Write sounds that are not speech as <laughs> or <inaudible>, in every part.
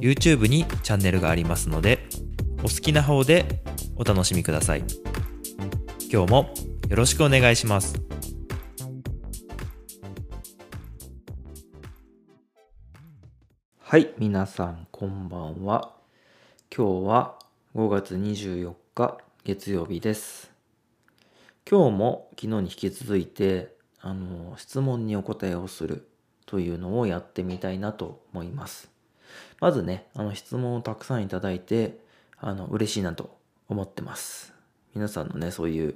YouTube にチャンネルがありますのでお好きな方でお楽しみください今日もよろしくお願いしますはい、皆さんこんばんは。今日は5月24日月曜日です。今日も昨日に引き続いて、あの、質問にお答えをするというのをやってみたいなと思います。まずね、あの質問をたくさんいただいて、あの、嬉しいなと思ってます。皆さんのね、そういう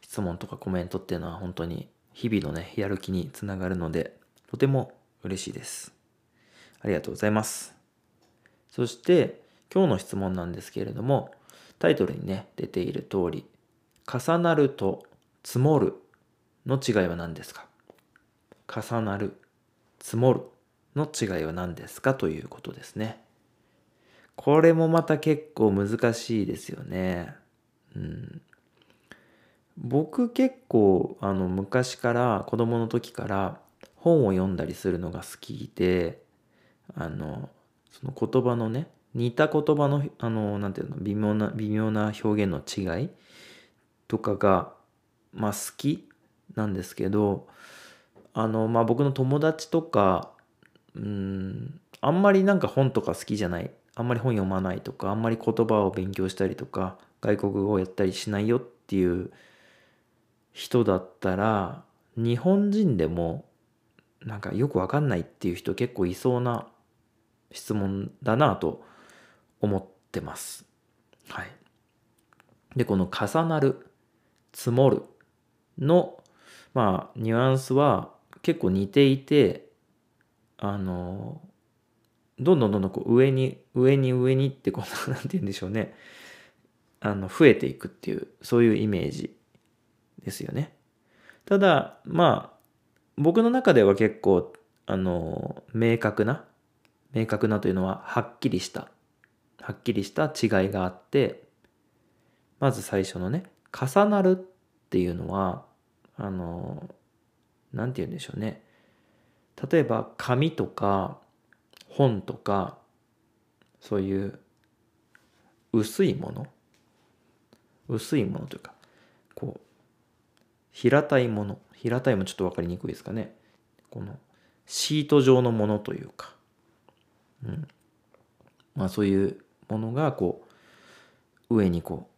質問とかコメントっていうのは本当に日々のね、やる気につながるので、とても嬉しいです。ありがとうございます。そして今日の質問なんですけれどもタイトルにね出ている通り重なると積もるの違いは何ですか？重なる積もるの違いは何ですかということですね。これもまた結構難しいですよね。うん、僕結構あの昔から子供の時から本を読んだりするのが好きであのその言葉のね似た言葉のあのなんていうの微妙な微妙な表現の違いとかがまあ好きなんですけどあのまあ僕の友達とかうんあんまりなんか本とか好きじゃないあんまり本読まないとかあんまり言葉を勉強したりとか外国語をやったりしないよっていう人だったら日本人でもなんかよくわかんないっていう人結構いそうな質問だなと思ってます。はい。で、この重なる、積もるの、まあ、ニュアンスは結構似ていて、あの、どんどんどんどんこう上に、上に上にってこう、なんて言うんでしょうね。あの、増えていくっていう、そういうイメージですよね。ただ、まあ、僕の中では結構、あの、明確な、明確なというのははっきりしたはっきりした違いがあってまず最初のね重なるっていうのはあの何て言うんでしょうね例えば紙とか本とかそういう薄いもの薄いものというかこう平たいもの平たいもちょっと分かりにくいですかね。このシート状のものというかうん、まあそういうものがこう上にこ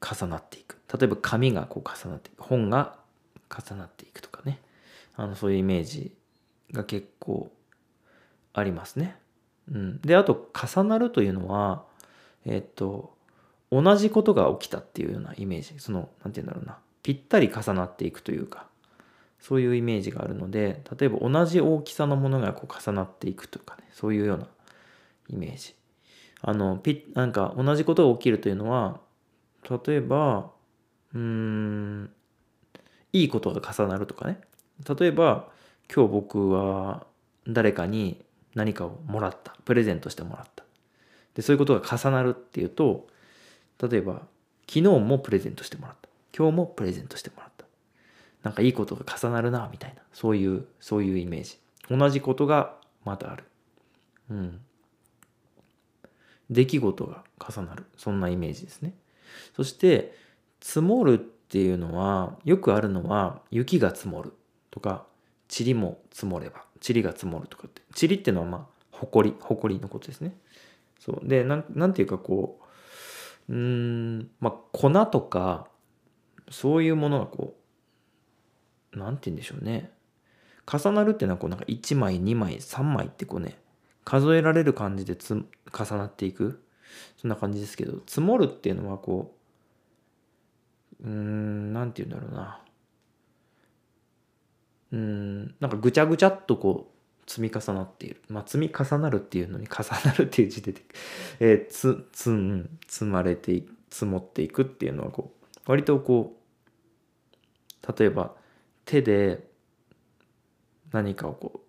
う重なっていく。例えば紙がこう重なって本が重なっていくとかね。あのそういうイメージが結構ありますね。うん、であと重なるというのはえっと同じことが起きたっていうようなイメージその何て言うんだろうなぴったり重なっていくというかそういうイメージがあるので例えば同じ大きさのものがこう重なっていくとかねそういうようなイメージ。あの、ピなんか同じことが起きるというのは、例えば、うーん、いいことが重なるとかね。例えば、今日僕は誰かに何かをもらった。プレゼントしてもらった。で、そういうことが重なるっていうと、例えば、昨日もプレゼントしてもらった。今日もプレゼントしてもらった。なんかいいことが重なるな、みたいな。そういう、そういうイメージ。同じことがまたある。うん。出来事が重なるそんなイメージですねそして積もるっていうのはよくあるのは雪が積もるとか塵も積もれば塵が積もるとかって塵っていうのはまあ埃埃のことですね。そう。でなんなんていうかこううんまあ粉とかそういうものがこうなんて言うんでしょうね。重なるっていうのはこうなんか1枚2枚3枚ってこうね数えられる感じでつ重なっていく。そんな感じですけど積もるっていうのはこううんなんて言うんだろうな。うんなんかぐちゃぐちゃっとこう積み重なっている。まあ、積み重なるっていうのに重なるっていう字で、<laughs> えー、つ、つん、積まれて積もっていくっていうのはこう、割とこう、例えば手で何かをこう、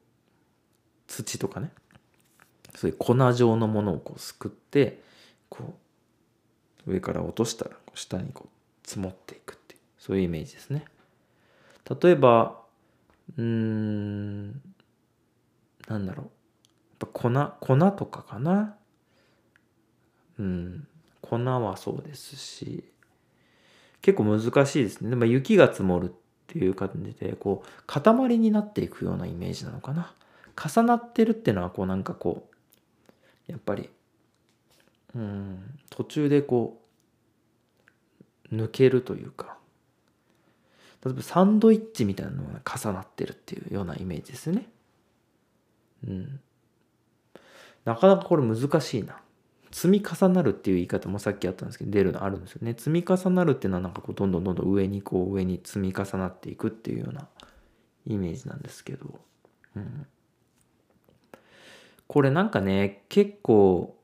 土とかね、そういう粉状のものをこうすくって、こう、上から落としたら下にこう積もっていくっていう、そういうイメージですね。例えば、うーん、なんだろう。やっぱ粉、粉とかかな。うん。粉はそうですし、結構難しいですね。でも雪が積もるっていう感じで、こう、塊になっていくようなイメージなのかな。重なってるっていうのは、こうなんかこう、やっぱり、うん、途中でこう、抜けるというか、例えばサンドイッチみたいなのが重なってるっていうようなイメージですね。うん。なかなかこれ難しいな。積み重なるっていう言い方もさっきあったんですけど出るのあるんですよね。積み重なるっていうのはなんかこうどんどんどんどん上にこう上に積み重なっていくっていうようなイメージなんですけど。うん。これなんかね結構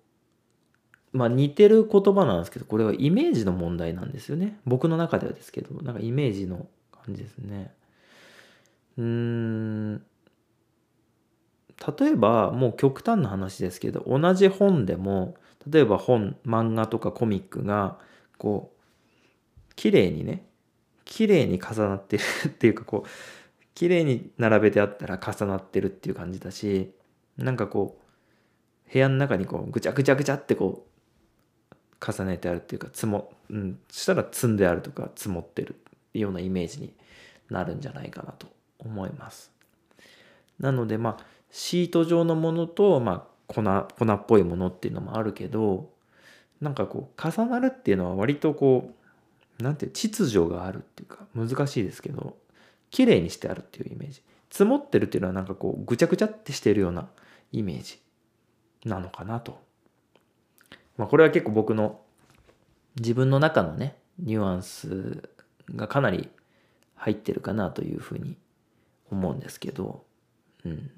まあ似てる言葉なんですけどこれはイメージの問題なんですよね。僕の中ではですけどなんかイメージの感じですね。うーん例えばもう極端な話ですけど同じ本でも例えば本漫画とかコミックがこう綺麗にね綺麗に重なってる <laughs> っていうかこう綺麗に並べてあったら重なってるっていう感じだしなんかこう部屋の中にこうぐちゃぐちゃぐちゃってこう重ねてあるっていうか積も、うん、したら積んであるとか積もってるようなイメージになるんじゃないかなと思います。なのでまあシート状のものと、まあ、粉粉っぽいものっていうのもあるけどなんかこう重なるっていうのは割とこうなんて秩序があるっていうか難しいですけど綺麗にしてあるっていうイメージ積もってるっていうのはなんかこうぐちゃぐちゃってしてるようなイメージなのかなと。まあこれは結構僕の自分の中のねニュアンスがかなり入ってるかなというふうに思うんですけどうん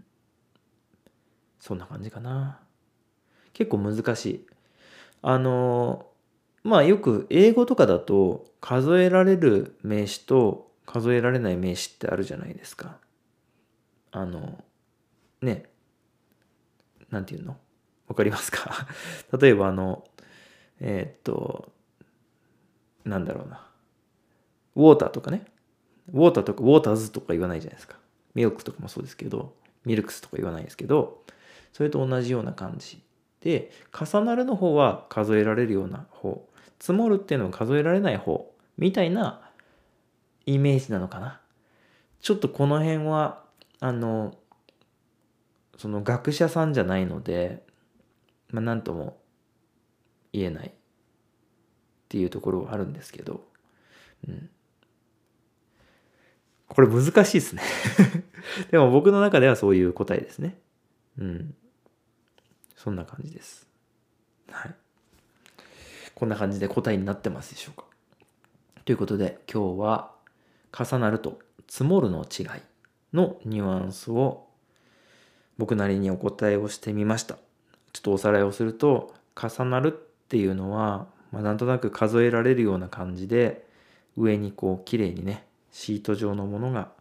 そんな感じかな。結構難しい。あの、まあよく英語とかだと数えられる名詞と数えられない名詞ってあるじゃないですか。あの、ね、なんていうの？わかりますか？<laughs> 例えばあの、えー、っと、なんだろうな。ウォーターとかね。ウォーターとかウォーターズとか言わないじゃないですか。ミルクとかもそうですけど、ミルクスとか言わないですけど、それと同じような感じで重なるの方は数えられるような方。積もるっていうのは数えられない方。みたいなイメージなのかな。ちょっとこの辺はあのその学者さんじゃないのでまあ何とも言えないっていうところはあるんですけど、うん、これ難しいですね <laughs> でも僕の中ではそういう答えですね。うん。そんな感じです。はい。こんな感じで答えになってますでしょうか。ということで今日は重なると積もるの違いのニュアンスを僕なりにお答えをしてみました。ちょっとおさらいをすると重なるっていうのは、まあ、なんとなく数えられるような感じで上にこう綺麗にねシート状のものが、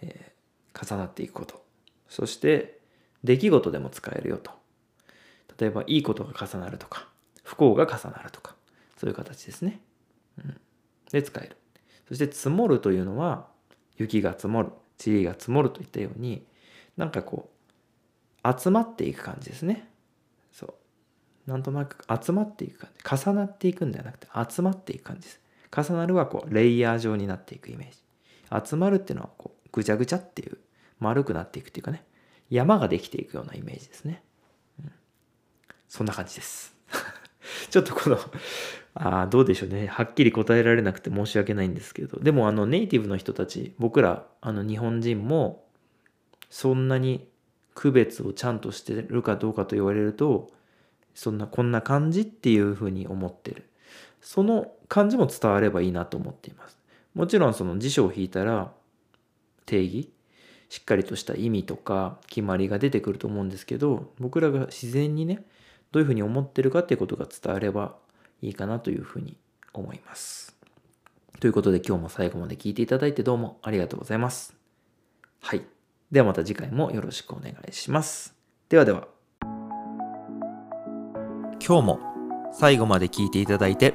えー、重なっていくこと。そして出来事でも使えるよと。例えばいいことが重なるとか不幸が重なるとかそういう形ですね、うん、で使える。そして積もるというのは雪が積もる塵が積もるといったようになんかこう集まっていく感じですね。そう。なんとなく集まっていく感じ。重なっていくんではなくて集まっていく感じです。重なるはこうレイヤー状になっていくイメージ集まるっていうのはこうぐちゃぐちゃっていう丸くなっていくっていうかね山ができていくようなイメージですね。うん、そんな感じです。<laughs> ちょっとこのあどうでしょうね。はっきり答えられなくて申し訳ないんですけど、でもあのネイティブの人たち、僕らあの日本人もそんなに区別をちゃんとしてるかどうかと言われると、そんなこんな感じっていうふうに思ってる。その感じも伝わればいいなと思っています。もちろんその辞書を引いたら定義しっかりとした意味とか決まりが出てくると思うんですけど僕らが自然にねどういうふうに思ってるかっていうことが伝わればいいかなというふうに思います。ということで今日も最後まで聞いていただいてどうもありがとうございます。はい。ではまた次回もよろしくお願いします。ではでは。今日も最後まで聞いていただいて